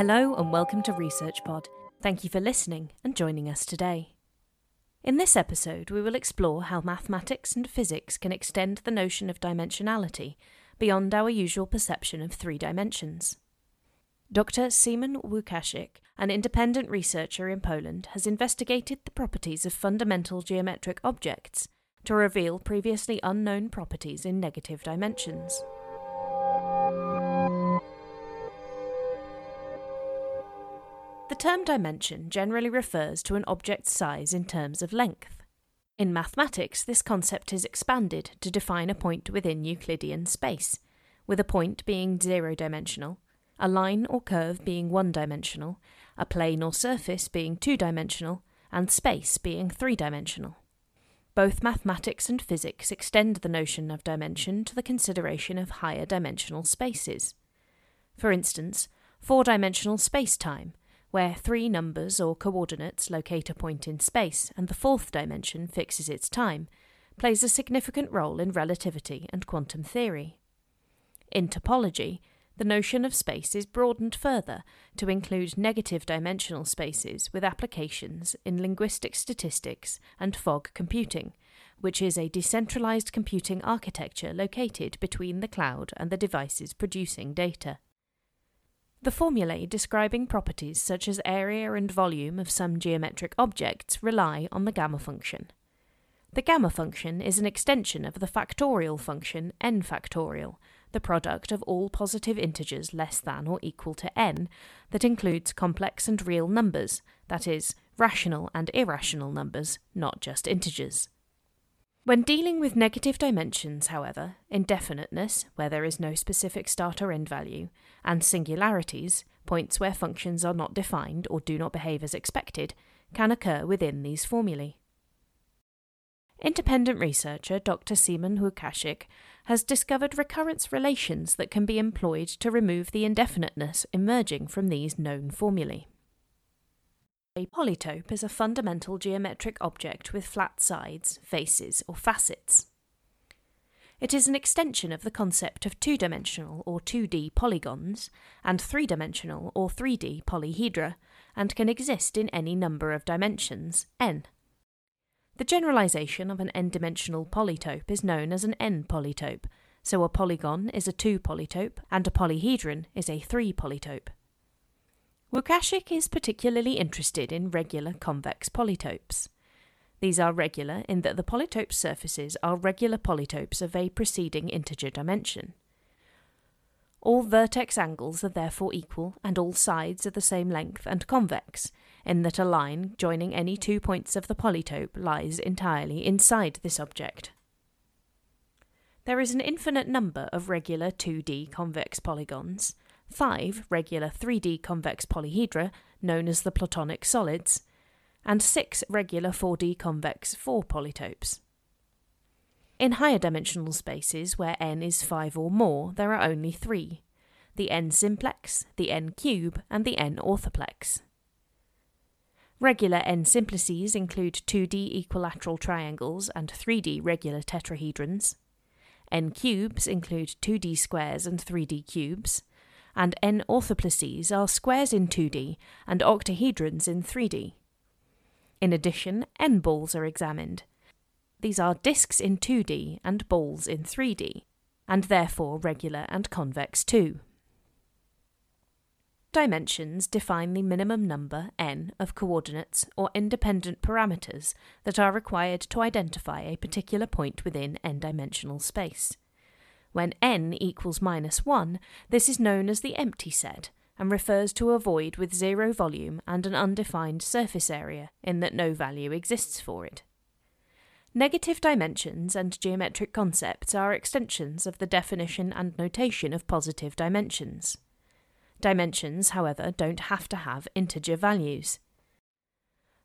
Hello and welcome to Research Pod. Thank you for listening and joining us today. In this episode, we will explore how mathematics and physics can extend the notion of dimensionality beyond our usual perception of three dimensions. Dr. Szymon Łukasik, an independent researcher in Poland, has investigated the properties of fundamental geometric objects to reveal previously unknown properties in negative dimensions. Term dimension generally refers to an object's size in terms of length. In mathematics, this concept is expanded to define a point within Euclidean space, with a point being zero dimensional, a line or curve being one dimensional, a plane or surface being two dimensional, and space being three dimensional. Both mathematics and physics extend the notion of dimension to the consideration of higher dimensional spaces. For instance, four dimensional space time where three numbers or coordinates locate a point in space and the fourth dimension fixes its time, plays a significant role in relativity and quantum theory. In topology, the notion of space is broadened further to include negative dimensional spaces with applications in linguistic statistics and fog computing, which is a decentralized computing architecture located between the cloud and the devices producing data. The formulae describing properties such as area and volume of some geometric objects rely on the gamma function. The gamma function is an extension of the factorial function n factorial, the product of all positive integers less than or equal to n, that includes complex and real numbers, that is, rational and irrational numbers, not just integers. When dealing with negative dimensions, however, indefiniteness, where there is no specific start or end value, and singularities, points where functions are not defined or do not behave as expected, can occur within these formulae. Independent researcher Dr. Szymon Łukasik has discovered recurrence relations that can be employed to remove the indefiniteness emerging from these known formulae. A polytope is a fundamental geometric object with flat sides, faces, or facets. It is an extension of the concept of two dimensional or 2D polygons and three dimensional or 3D polyhedra and can exist in any number of dimensions, n. The generalization of an n dimensional polytope is known as an n polytope, so a polygon is a 2 polytope and a polyhedron is a 3 polytope. Łukasik is particularly interested in regular convex polytopes. These are regular in that the polytope surfaces are regular polytopes of a preceding integer dimension. All vertex angles are therefore equal and all sides are the same length and convex, in that a line joining any two points of the polytope lies entirely inside this object. There is an infinite number of regular 2D convex polygons, five regular 3D convex polyhedra, known as the Platonic solids, and six regular 4D convex 4 polytopes. In higher dimensional spaces, where n is 5 or more, there are only three the n simplex, the n cube, and the n orthoplex. Regular n simplices include 2D equilateral triangles and 3D regular tetrahedrons. n cubes include 2D squares and 3D cubes, and n orthoplices are squares in 2D and octahedrons in 3D. In addition, n balls are examined. These are disks in 2D and balls in 3D, and therefore regular and convex too. Dimensions define the minimum number, n, of coordinates or independent parameters that are required to identify a particular point within n dimensional space. When n equals minus 1, this is known as the empty set and refers to a void with zero volume and an undefined surface area, in that no value exists for it. Negative dimensions and geometric concepts are extensions of the definition and notation of positive dimensions. Dimensions, however, don't have to have integer values.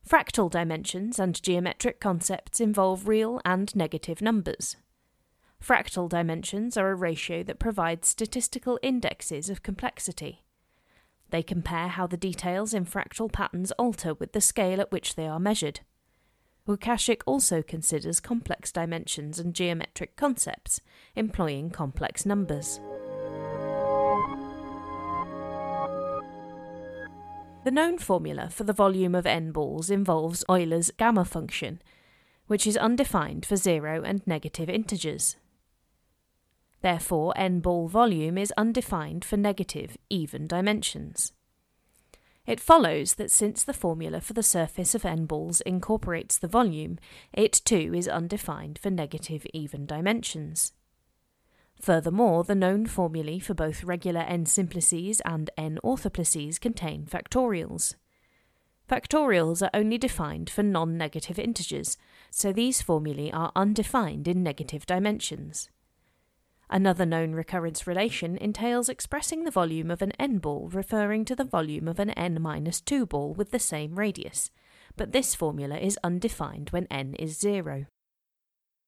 Fractal dimensions and geometric concepts involve real and negative numbers. Fractal dimensions are a ratio that provides statistical indexes of complexity. They compare how the details in fractal patterns alter with the scale at which they are measured. Łukasik also considers complex dimensions and geometric concepts, employing complex numbers. The known formula for the volume of n balls involves Euler's gamma function, which is undefined for zero and negative integers. Therefore, n ball volume is undefined for negative, even dimensions. It follows that since the formula for the surface of n balls incorporates the volume, it too is undefined for negative, even dimensions. Furthermore, the known formulae for both regular n simplices and n orthoplices contain factorials. Factorials are only defined for non negative integers, so these formulae are undefined in negative dimensions. Another known recurrence relation entails expressing the volume of an n ball referring to the volume of an n minus 2 ball with the same radius, but this formula is undefined when n is zero.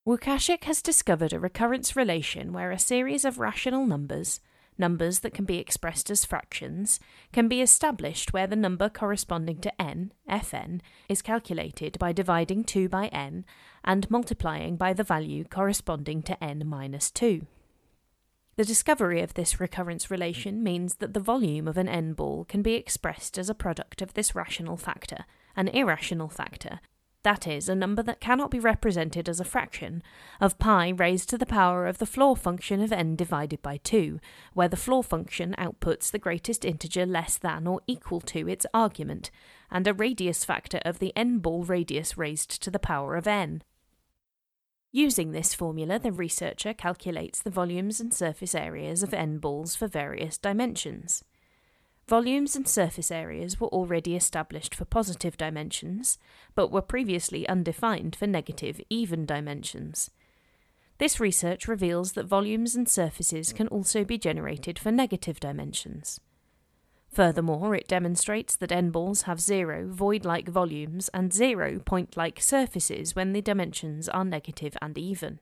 Łukasik has discovered a recurrence relation where a series of rational numbers, numbers that can be expressed as fractions, can be established where the number corresponding to n, fn, is calculated by dividing 2 by n and multiplying by the value corresponding to n minus 2. The discovery of this recurrence relation means that the volume of an n ball can be expressed as a product of this rational factor, an irrational factor, that is, a number that cannot be represented as a fraction, of pi raised to the power of the floor function of n divided by 2, where the floor function outputs the greatest integer less than or equal to its argument, and a radius factor of the n ball radius raised to the power of n. Using this formula, the researcher calculates the volumes and surface areas of n balls for various dimensions. Volumes and surface areas were already established for positive dimensions, but were previously undefined for negative, even dimensions. This research reveals that volumes and surfaces can also be generated for negative dimensions. Furthermore, it demonstrates that n balls have zero void like volumes and zero point like surfaces when the dimensions are negative and even.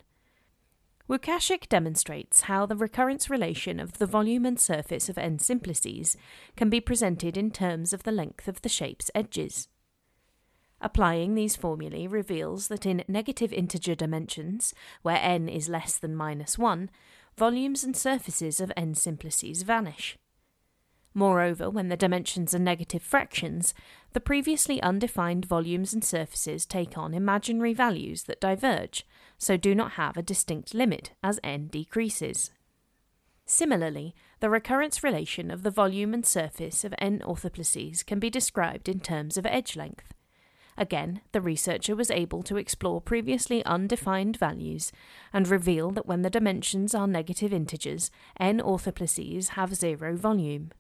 Łukasik demonstrates how the recurrence relation of the volume and surface of n simplices can be presented in terms of the length of the shape's edges. Applying these formulae reveals that in negative integer dimensions, where n is less than minus 1, volumes and surfaces of n simplices vanish. Moreover, when the dimensions are negative fractions, the previously undefined volumes and surfaces take on imaginary values that diverge, so do not have a distinct limit as n decreases. Similarly, the recurrence relation of the volume and surface of n orthoplices can be described in terms of edge length. Again, the researcher was able to explore previously undefined values and reveal that when the dimensions are negative integers, n orthoplices have zero volume.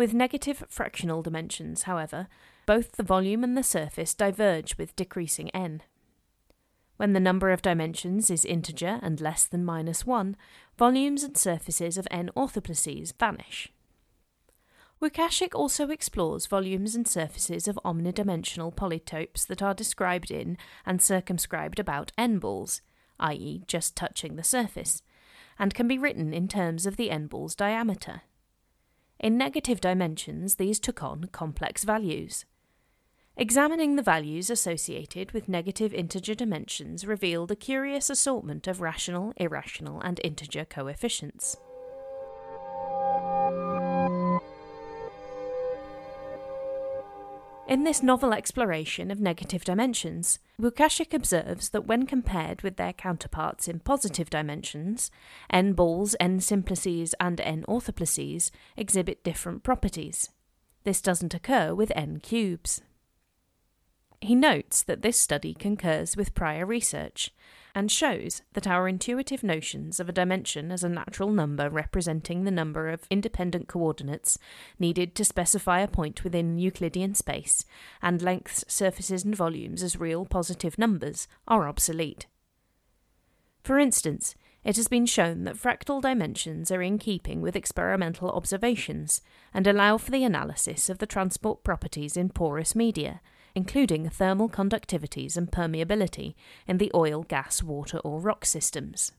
With negative fractional dimensions, however, both the volume and the surface diverge with decreasing n. When the number of dimensions is integer and less than minus 1, volumes and surfaces of n orthoplices vanish. Łukasik also explores volumes and surfaces of omnidimensional polytopes that are described in and circumscribed about n balls, i.e., just touching the surface, and can be written in terms of the n ball's diameter. In negative dimensions, these took on complex values. Examining the values associated with negative integer dimensions revealed a curious assortment of rational, irrational, and integer coefficients. In this novel exploration of negative dimensions, Łukasik observes that when compared with their counterparts in positive dimensions, n balls, n simplices, and n orthoplices exhibit different properties. This doesn't occur with n cubes. He notes that this study concurs with prior research and shows that our intuitive notions of a dimension as a natural number representing the number of independent coordinates needed to specify a point within Euclidean space and lengths, surfaces, and volumes as real positive numbers are obsolete. For instance, it has been shown that fractal dimensions are in keeping with experimental observations and allow for the analysis of the transport properties in porous media including thermal conductivities and permeability in the oil, gas, water, or rock systems.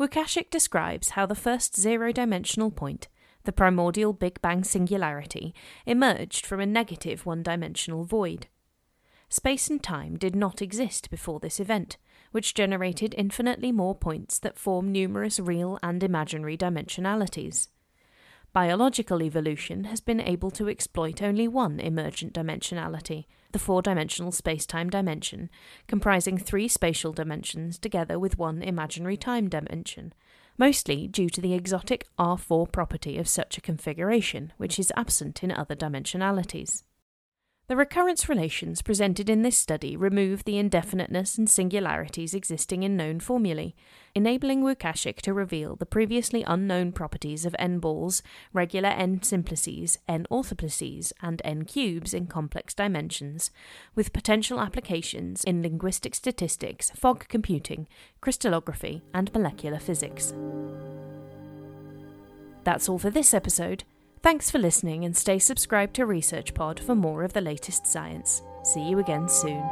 Łukasik describes how the first zero dimensional point, the primordial Big Bang singularity, emerged from a negative one dimensional void. Space and time did not exist before this event, which generated infinitely more points that form numerous real and imaginary dimensionalities. Biological evolution has been able to exploit only one emergent dimensionality, the four dimensional space time dimension, comprising three spatial dimensions together with one imaginary time dimension, mostly due to the exotic R4 property of such a configuration, which is absent in other dimensionalities. The recurrence relations presented in this study remove the indefiniteness and singularities existing in known formulae, enabling Łukasik to reveal the previously unknown properties of n balls, regular n simplices, n orthoplices, and n cubes in complex dimensions, with potential applications in linguistic statistics, fog computing, crystallography, and molecular physics. That's all for this episode. Thanks for listening and stay subscribed to ResearchPod for more of the latest science. See you again soon.